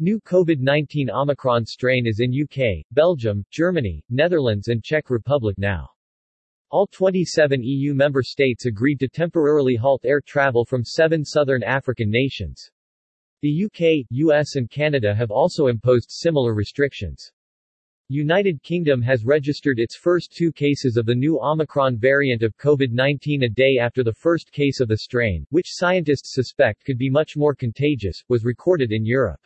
New COVID-19 Omicron strain is in UK, Belgium, Germany, Netherlands and Czech Republic now. All 27 EU member states agreed to temporarily halt air travel from seven southern African nations. The UK, US and Canada have also imposed similar restrictions. United Kingdom has registered its first two cases of the new Omicron variant of COVID-19 a day after the first case of the strain, which scientists suspect could be much more contagious, was recorded in Europe.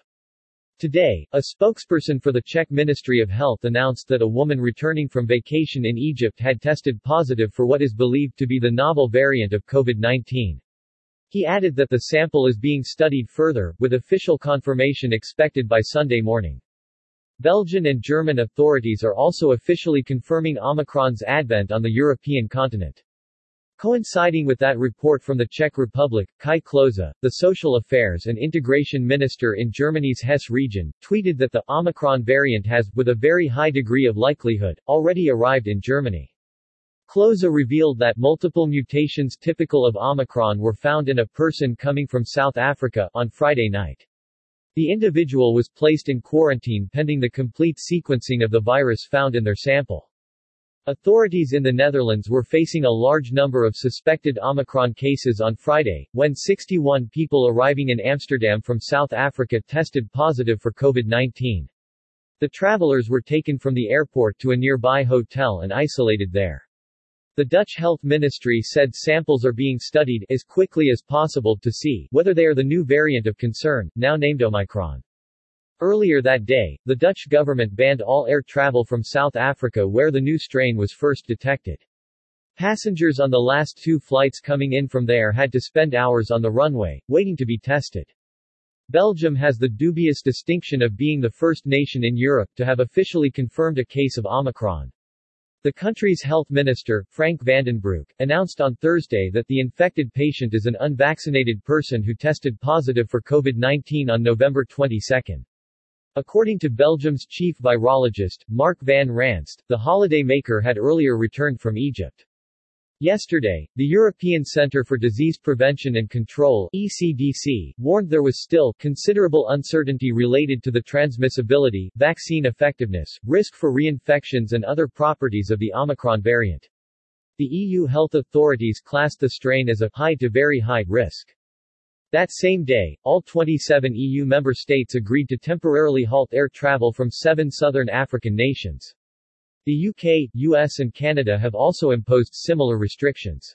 Today, a spokesperson for the Czech Ministry of Health announced that a woman returning from vacation in Egypt had tested positive for what is believed to be the novel variant of COVID-19. He added that the sample is being studied further, with official confirmation expected by Sunday morning. Belgian and German authorities are also officially confirming Omicron's advent on the European continent. Coinciding with that report from the Czech Republic, Kai Klose, the Social Affairs and Integration Minister in Germany's Hesse region, tweeted that the Omicron variant has, with a very high degree of likelihood, already arrived in Germany. Klose revealed that multiple mutations typical of Omicron were found in a person coming from South Africa on Friday night. The individual was placed in quarantine pending the complete sequencing of the virus found in their sample. Authorities in the Netherlands were facing a large number of suspected Omicron cases on Friday, when 61 people arriving in Amsterdam from South Africa tested positive for COVID-19. The travelers were taken from the airport to a nearby hotel and isolated there. The Dutch Health Ministry said samples are being studied as quickly as possible to see whether they are the new variant of concern, now named Omicron. Earlier that day, the Dutch government banned all air travel from South Africa where the new strain was first detected. Passengers on the last two flights coming in from there had to spend hours on the runway, waiting to be tested. Belgium has the dubious distinction of being the first nation in Europe to have officially confirmed a case of Omicron. The country's health minister, Frank Vandenbroucke, announced on Thursday that the infected patient is an unvaccinated person who tested positive for COVID-19 on November 22. According to Belgium's chief virologist, Marc van Ranst, the holiday maker had earlier returned from Egypt. Yesterday, the European Centre for Disease Prevention and Control ECDC, warned there was still considerable uncertainty related to the transmissibility, vaccine effectiveness, risk for reinfections and other properties of the Omicron variant. The EU health authorities classed the strain as a high to very high risk. That same day, all 27 EU member states agreed to temporarily halt air travel from seven southern African nations. The UK, US and Canada have also imposed similar restrictions.